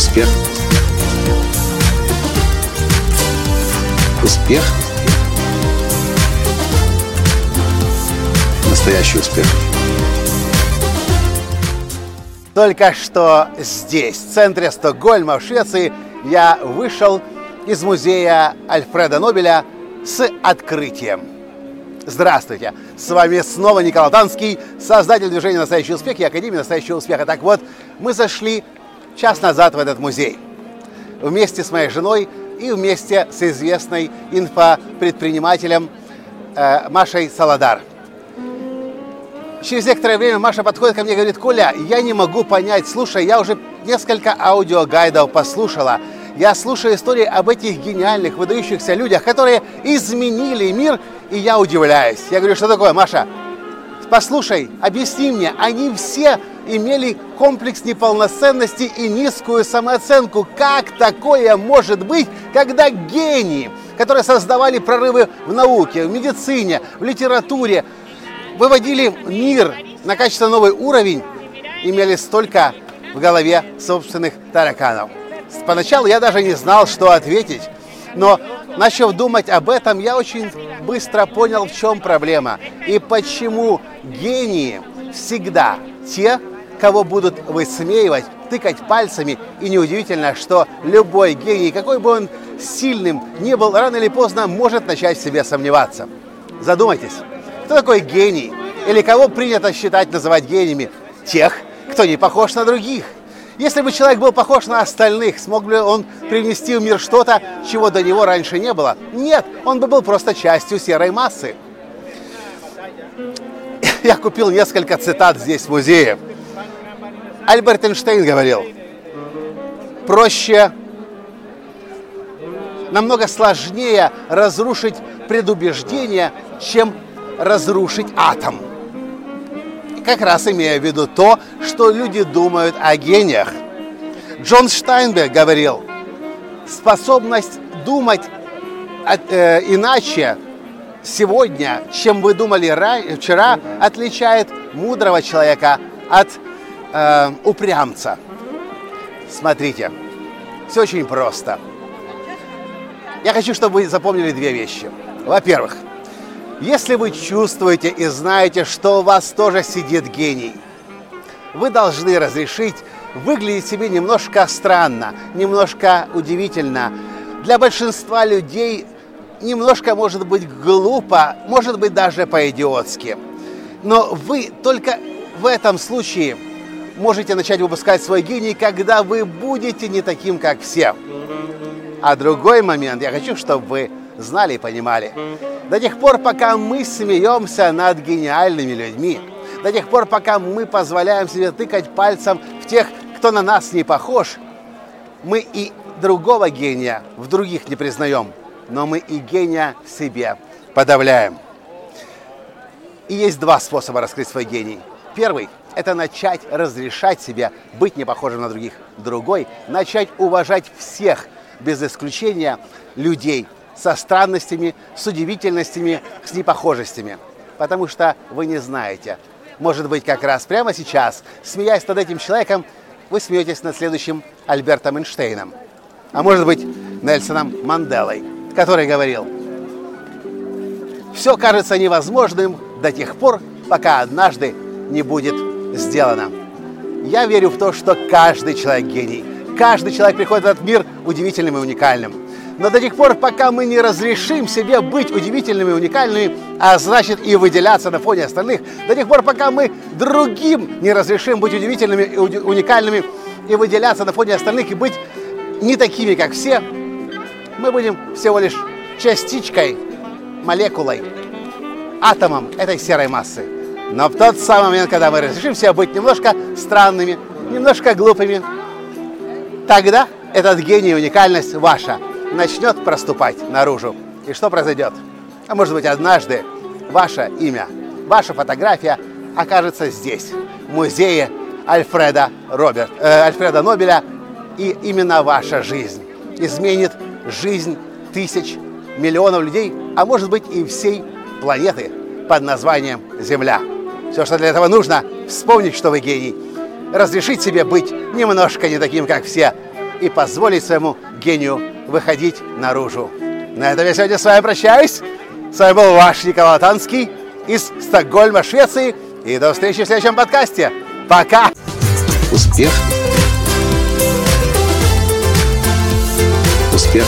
Успех. Успех. Настоящий успех. Только что здесь, в центре Стокгольма, в Швеции, я вышел из музея Альфреда Нобеля с открытием. Здравствуйте! С вами снова Николай Танский, создатель движения «Настоящий успех» и Академии «Настоящего успеха». Так вот, мы зашли час назад в этот музей вместе с моей женой и вместе с известной инфопредпринимателем э, Машей Саладар. Через некоторое время Маша подходит ко мне и говорит, Коля, я не могу понять, слушай, я уже несколько аудиогайдов послушала, я слушаю истории об этих гениальных, выдающихся людях, которые изменили мир, и я удивляюсь. Я говорю, что такое, Маша? Послушай, объясни мне, они все имели комплекс неполноценности и низкую самооценку. Как такое может быть, когда гении, которые создавали прорывы в науке, в медицине, в литературе, выводили мир на качественно новый уровень, имели столько в голове собственных тараканов? Поначалу я даже не знал, что ответить. Но начав думать об этом, я очень быстро понял, в чем проблема и почему гении всегда те, кого будут высмеивать, тыкать пальцами. И неудивительно, что любой гений, какой бы он сильным ни был, рано или поздно может начать в себе сомневаться. Задумайтесь, кто такой гений? Или кого принято считать, называть гениями? Тех, кто не похож на других. Если бы человек был похож на остальных, смог бы он привнести в мир что-то, чего до него раньше не было? Нет, он бы был просто частью серой массы. Я купил несколько цитат здесь в музее. Альберт Эйнштейн говорил, проще, намного сложнее разрушить предубеждение, чем разрушить атом как раз имея в виду то, что люди думают о гениях. Джон Штайнберг говорил, способность думать э, иначе сегодня, чем вы думали вчера, отличает мудрого человека от э, упрямца. Смотрите, все очень просто. Я хочу, чтобы вы запомнили две вещи. Во-первых, если вы чувствуете и знаете, что у вас тоже сидит гений, вы должны разрешить выглядеть себе немножко странно, немножко удивительно. Для большинства людей немножко может быть глупо, может быть даже по-идиотски. Но вы только в этом случае можете начать выпускать свой гений, когда вы будете не таким, как все. А другой момент, я хочу, чтобы вы знали и понимали. До тех пор, пока мы смеемся над гениальными людьми, до тех пор, пока мы позволяем себе тыкать пальцем в тех, кто на нас не похож, мы и другого гения в других не признаем, но мы и гения в себе подавляем. И есть два способа раскрыть свой гений. Первый – это начать разрешать себе быть не похожим на других. Другой – начать уважать всех, без исключения, людей, со странностями, с удивительностями, с непохожестями. Потому что вы не знаете. Может быть, как раз прямо сейчас, смеясь над этим человеком, вы смеетесь над следующим Альбертом Эйнштейном. А может быть, Нельсоном Манделой, который говорил, все кажется невозможным до тех пор, пока однажды не будет сделано. Я верю в то, что каждый человек гений. Каждый человек приходит в этот мир удивительным и уникальным. Но до тех пор, пока мы не разрешим себе быть удивительными, уникальными, а значит и выделяться на фоне остальных, до тех пор, пока мы другим не разрешим быть удивительными и уникальными и выделяться на фоне остальных и быть не такими, как все, мы будем всего лишь частичкой, молекулой, атомом этой серой массы. Но в тот самый момент, когда мы разрешим себе быть немножко странными, немножко глупыми, тогда этот гений и уникальность ваша – начнет проступать наружу. И что произойдет? А может быть, однажды ваше имя, ваша фотография окажется здесь, в музее Альфреда, Роберт, э, Альфреда Нобеля, и именно ваша жизнь изменит жизнь тысяч, миллионов людей, а может быть и всей планеты под названием Земля. Все, что для этого нужно, вспомнить, что вы гений, разрешить себе быть немножко не таким, как все, и позволить своему гению выходить наружу. На этом я сегодня с вами прощаюсь. С вами был ваш Николай Танский из Стокгольма, Швеции. И до встречи в следующем подкасте. Пока! Успех! Успех!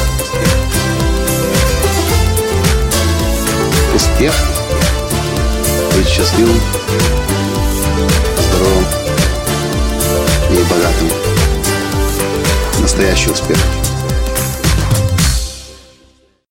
Успех! Быть счастливым, здоровым и богатым. Настоящий успех!